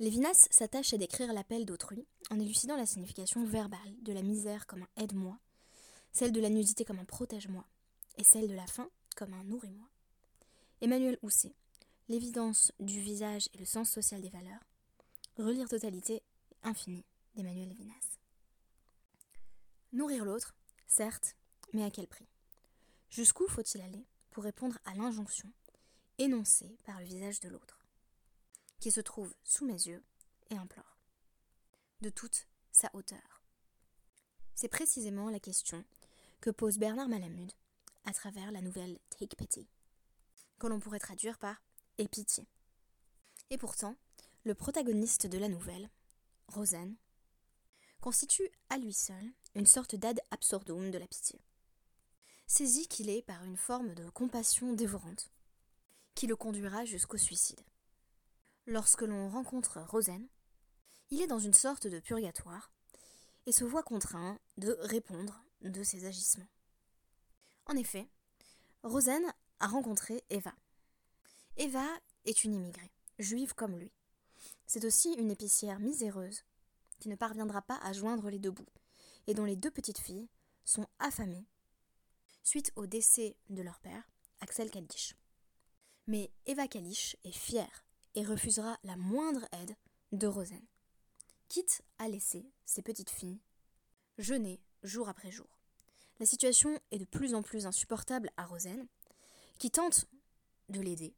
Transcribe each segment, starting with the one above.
Lévinas s'attache à décrire l'appel d'autrui en élucidant la signification verbale de la misère comme un aide-moi, celle de la nudité comme un protège-moi, et celle de la faim comme un nourris-moi. Emmanuel Housset, l'évidence du visage et le sens social des valeurs, relire totalité infinie d'Emmanuel Lévinas. Nourrir l'autre, certes, mais à quel prix? Jusqu'où faut-il aller pour répondre à l'injonction énoncée par le visage de l'autre, qui se trouve sous mes yeux et implore, de toute sa hauteur C'est précisément la question que pose Bernard Malamud à travers la nouvelle Take Pity, que l'on pourrait traduire par Aie pitié. Et pourtant, le protagoniste de la nouvelle, Rosanne, constitue à lui seul une sorte d'ad absurdum de la pitié. Saisi qu'il est par une forme de compassion dévorante, qui le conduira jusqu'au suicide. Lorsque l'on rencontre Rosen, il est dans une sorte de purgatoire et se voit contraint de répondre de ses agissements. En effet, Rosen a rencontré Eva. Eva est une immigrée, juive comme lui. C'est aussi une épicière miséreuse qui ne parviendra pas à joindre les deux bouts et dont les deux petites filles sont affamées suite au décès de leur père, Axel Kadish. Mais Eva Kalish est fière et refusera la moindre aide de Rosen, quitte à laisser ses petites filles jeûner jour après jour. La situation est de plus en plus insupportable à Rosen, qui tente de l'aider,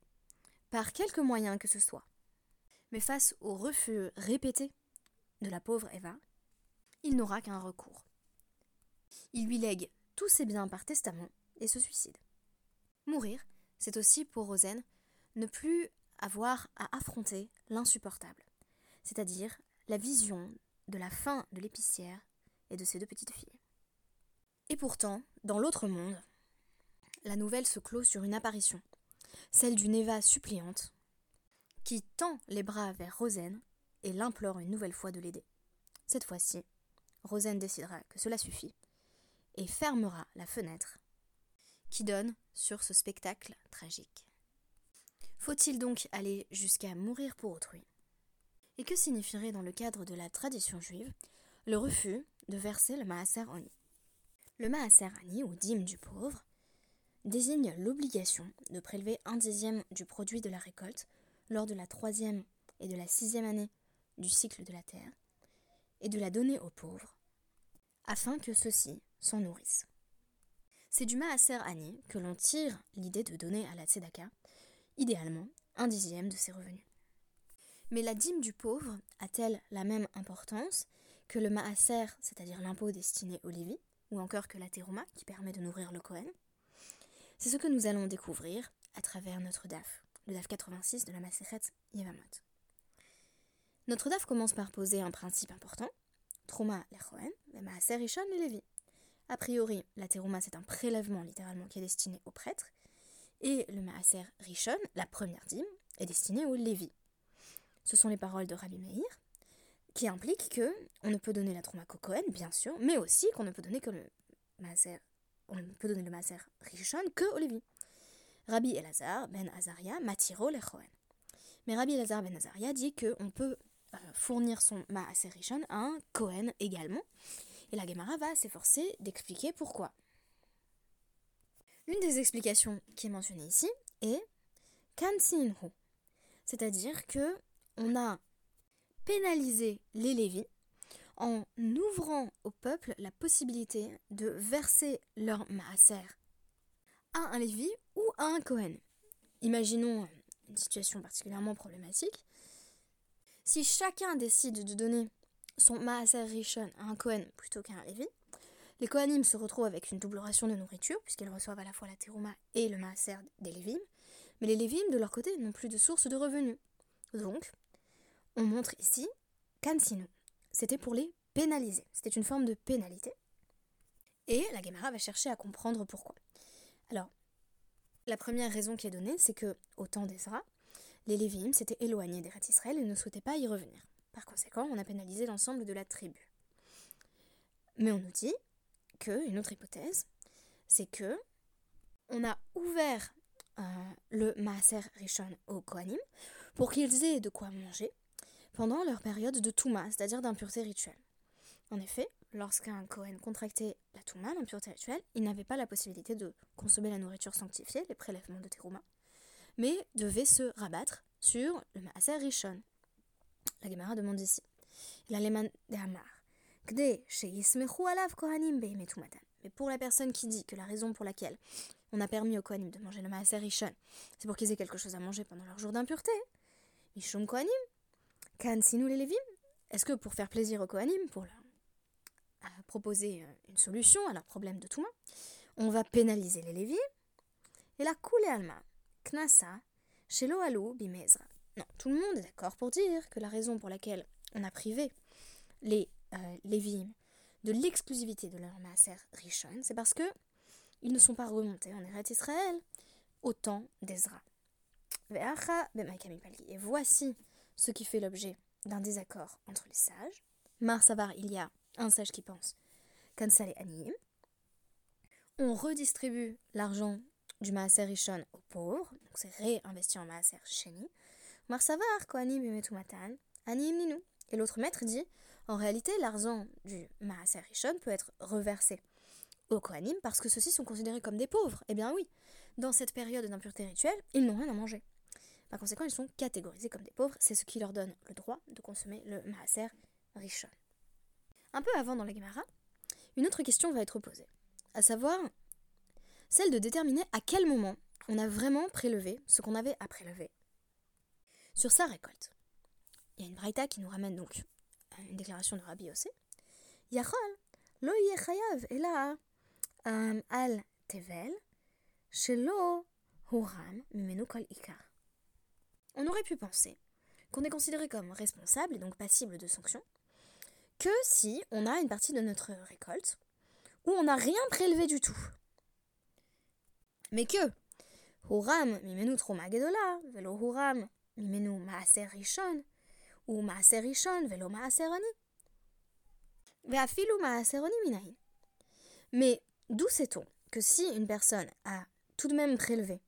par quelque moyen que ce soit. Mais face au refus répété de la pauvre Eva, il n'aura qu'un recours. Il lui lègue tous ses biens par testament et se suicide. Mourir, c'est aussi pour Rosen ne plus avoir à affronter l'insupportable, c'est-à-dire la vision de la fin de l'épicière et de ses deux petites filles. Et pourtant, dans l'autre monde, la nouvelle se clôt sur une apparition, celle d'une Eva suppliante, qui tend les bras vers Rosen et l'implore une nouvelle fois de l'aider. Cette fois-ci, Rosen décidera que cela suffit et fermera la fenêtre qui donne sur ce spectacle tragique. Faut-il donc aller jusqu'à mourir pour autrui? Et que signifierait dans le cadre de la tradition juive le refus de verser le maaser ani le maaser ani, ou dîme du pauvre, désigne l'obligation de prélever un dixième du produit de la récolte lors de la troisième et de la sixième année du cycle de la terre, et de la donner aux pauvres, afin que ceux-ci s'en nourrissent. C'est du maaser ani que l'on tire l'idée de donner à la tzedaka, idéalement un dixième de ses revenus. Mais la dîme du pauvre a-t-elle la même importance que le maaser, c'est-à-dire l'impôt destiné aux Lévi, ou encore que la terouma qui permet de nourrir le Kohen? C'est ce que nous allons découvrir à travers notre DAF, le DAF 86 de la Maseret Yevamot. Notre DAF commence par poser un principe important, Trouma les Kohen, le Maaser Rishon les Lévi. A priori, la terouma c'est un prélèvement littéralement qui est destiné aux prêtres, et le Maaser Rishon, la première dîme, est destiné aux Lévi. Ce sont les paroles de Rabbi Meir, qui implique que on ne peut donner la trauma Cohen, bien sûr, mais aussi qu'on ne peut donner que le maser, on ne peut donner le maser Rishon que au Lévi. Rabbi Elazar ben Azaria matiro le Cohen. Mais Rabbi Elazar ben Azaria dit qu'on peut euh, fournir son maaser Rishon à un Cohen également. Et la Gemara va s'efforcer d'expliquer pourquoi. Une des explications qui est mentionnée ici est Kansinhu, c'est-à-dire que on a pénaliser les Lévis en ouvrant au peuple la possibilité de verser leur maaser à un Lévi ou à un Cohen. Imaginons une situation particulièrement problématique. Si chacun décide de donner son maaser rishon à un Cohen plutôt qu'à un Lévi, les Kohanim se retrouvent avec une double ration de nourriture, puisqu'ils reçoivent à la fois la terouma et le maaser des Lévim, mais les Lévim, de leur côté, n'ont plus de source de revenus. Donc, on montre ici Kansinu. C'était pour les pénaliser. C'était une forme de pénalité. Et la Gemara va chercher à comprendre pourquoi. Alors, la première raison qui est donnée, c'est que, au temps d'Ezra, les Lévi'im s'étaient éloignés des Israël et ne souhaitaient pas y revenir. Par conséquent, on a pénalisé l'ensemble de la tribu. Mais on nous dit que, une autre hypothèse, c'est que on a ouvert euh, le Maaser Rishon au Kohanim pour qu'ils aient de quoi manger pendant leur période de Touma, c'est-à-dire d'impureté rituelle. En effet, lorsqu'un Kohen contractait la Touma, l'impureté rituelle, il n'avait pas la possibilité de consommer la nourriture sanctifiée, les prélèvements de Terouma, mais devait se rabattre sur le Maaser Rishon. La Gemara demande ici. L'Aleman de Hamar. Mais pour la personne qui dit que la raison pour laquelle on a permis aux Kohanim de manger le Maaser Rishon, c'est pour qu'ils aient quelque chose à manger pendant leur jour d'impureté. Mishum Kohanim, Kan Sinou les Lévim. Est-ce que pour faire plaisir aux Kohanim, pour leur proposer euh, une solution à leur problème de Touma, on va pénaliser les Lévim et la Koule Alma, Knasa, Shelo Alou. Non, tout le monde est d'accord pour dire que la raison pour laquelle on a privé les euh, Lévim de l'exclusivité de leur Maaser Rishon, c'est parce que ils ne sont pas remontés en Eretz Israël au temps d'Ezra. Et voici ce qui fait l'objet d'un désaccord entre les sages. Mar Savar, il y a un sage qui pense Kansal et Aniyim. On redistribue l'argent du Maaser Rishon aux pauvres, donc c'est réinvesti en Maaser Sheni. Mar Savar, Kohanim et Aniyim Ninu. Et l'autre maître dit en réalité, l'argent du Maaser Rishon peut être reversé aux Kohanim parce que ceux-ci sont considérés comme des pauvres. Eh bien oui, dans cette période d'impureté rituelle, ils n'ont rien à manger. Par conséquent, ils sont catégorisés comme des pauvres, c'est ce qui leur donne le droit de consommer le Maaser Rishon. Un peu avant dans la Gemara, une autre question va être posée, à savoir celle de déterminer à quel moment on a vraiment prélevé ce qu'on avait à prélever sur sa récolte. Il y a une braïta qui nous ramène donc une déclaration de Rabbi Yossé. Yachol, lo chayav, et là, euh, al tevel, shelo huram, mimenu kol ikar. On aurait pu penser qu'on est considéré comme responsable et donc passible de sanctions que si on a une partie de notre récolte où on n'a rien prélevé du tout. Mais que Huram mimenu troma gedola, velo Huram mimenu maaser rishon, Mais d'où sait-on que si une personne a tout de même prélevé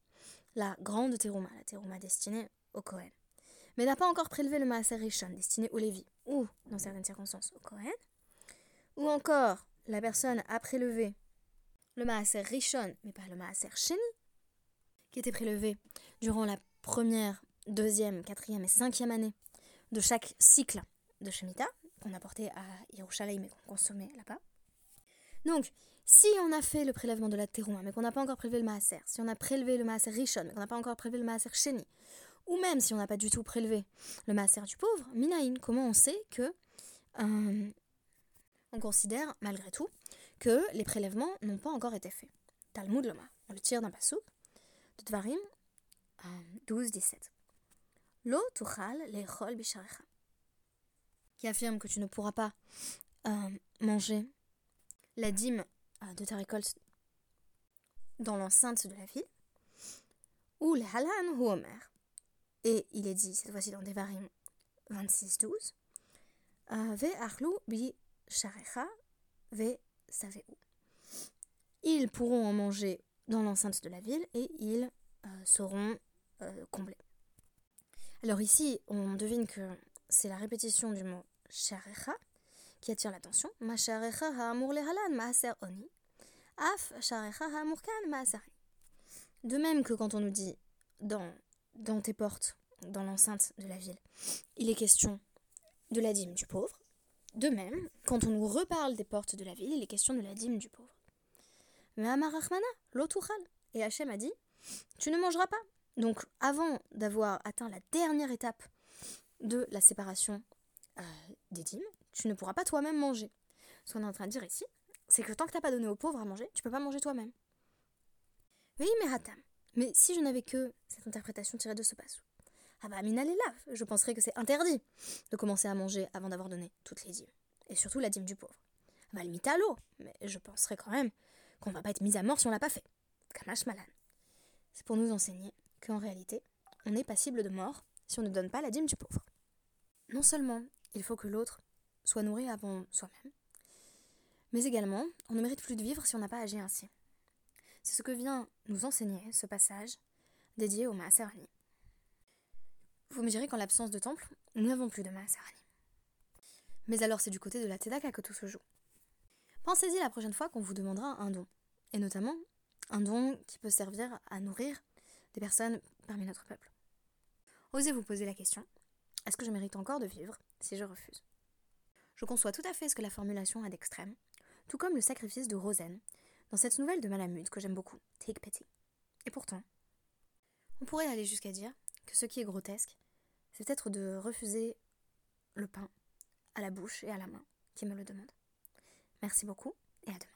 la grande terouma, la terouma destinée au Kohen, mais n'a pas encore prélevé le Maaser Rishon destiné au Lévi, ou, dans certaines circonstances, au Kohen, ou encore la personne a prélevé le Maaser Rishon, mais pas le Maaser Sheni, qui était prélevé durant la première, deuxième, quatrième et cinquième année de chaque cycle de Shemitah, qu'on apportait à Yerushalayim et qu'on consommait là-bas. Donc, si on a fait le prélèvement de la terouma, mais qu'on n'a pas encore prélevé le maaser, si on a prélevé le maaser rishon, mais qu'on n'a pas encore prélevé le maaser sheni, ou même si on n'a pas du tout prélevé le maaser du pauvre, minaïn, comment on sait que euh, on considère malgré tout que les prélèvements n'ont pas encore été faits? Talmud Loma, on le tire d'un pasouk de Dvarim 12-17. Euh, Lo tuchal lechol bisharecha qui affirme que tu ne pourras pas euh, manger la dîme de ta récolte dans l'enceinte de la ville, ou le halan ou omer, et il est dit, cette fois-ci dans Devarim 26-12, Ve achlu bi sharecha ve saveu. Ils pourront en manger dans l'enceinte de la ville et ils euh, seront euh, comblés. Alors ici, on devine que c'est la répétition du mot sharecha qui attire l'attention. Ma oni. De même que quand on nous dit dans dans tes portes, dans l'enceinte de la ville, il est question de la dîme du pauvre. De même, quand on nous reparle des portes de la ville, il est question de la dîme du pauvre. Mais Amarachmana, l'otouchal. Et Hachem a dit Tu ne mangeras pas. Donc, avant d'avoir atteint la dernière étape de la séparation euh, des dîmes, tu ne pourras pas toi-même manger. Ce qu'on est en train de dire ici, c'est que tant que tu n'as pas donné aux pauvres à manger, tu peux pas manger toi-même. Oui, mais Hatam. Mais si je n'avais que cette interprétation tirée de ce passage, ah bah mina je penserais que c'est interdit de commencer à manger avant d'avoir donné toutes les dîmes. Et surtout la dîme du pauvre. Ah bah limite mais je penserais quand même qu'on va pas être mis à mort si on l'a pas fait. Kamash malan. C'est pour nous enseigner qu'en réalité, on est passible de mort si on ne donne pas la dîme du pauvre. Non seulement il faut que l'autre soit nourri avant soi-même, mais également on ne mérite plus de vivre si on n'a pas agi ainsi. C'est ce que vient nous enseigner ce passage dédié au Maaserani. Vous me direz qu'en l'absence de temple, nous n'avons plus de Maasarani. Mais alors c'est du côté de la Tedaka que tout se joue. Pensez-y la prochaine fois qu'on vous demandera un don, et notamment un don qui peut servir à nourrir des personnes parmi notre peuple. Osez vous poser la question, est-ce que je mérite encore de vivre si je refuse? Je conçois tout à fait ce que la formulation a d'extrême, tout comme le sacrifice de Rosen, dans cette nouvelle de Malamud que j'aime beaucoup, Take Pity. Et pourtant, on pourrait aller jusqu'à dire que ce qui est grotesque, c'est peut-être de refuser le pain à la bouche et à la main qui me le demande. Merci beaucoup et à demain.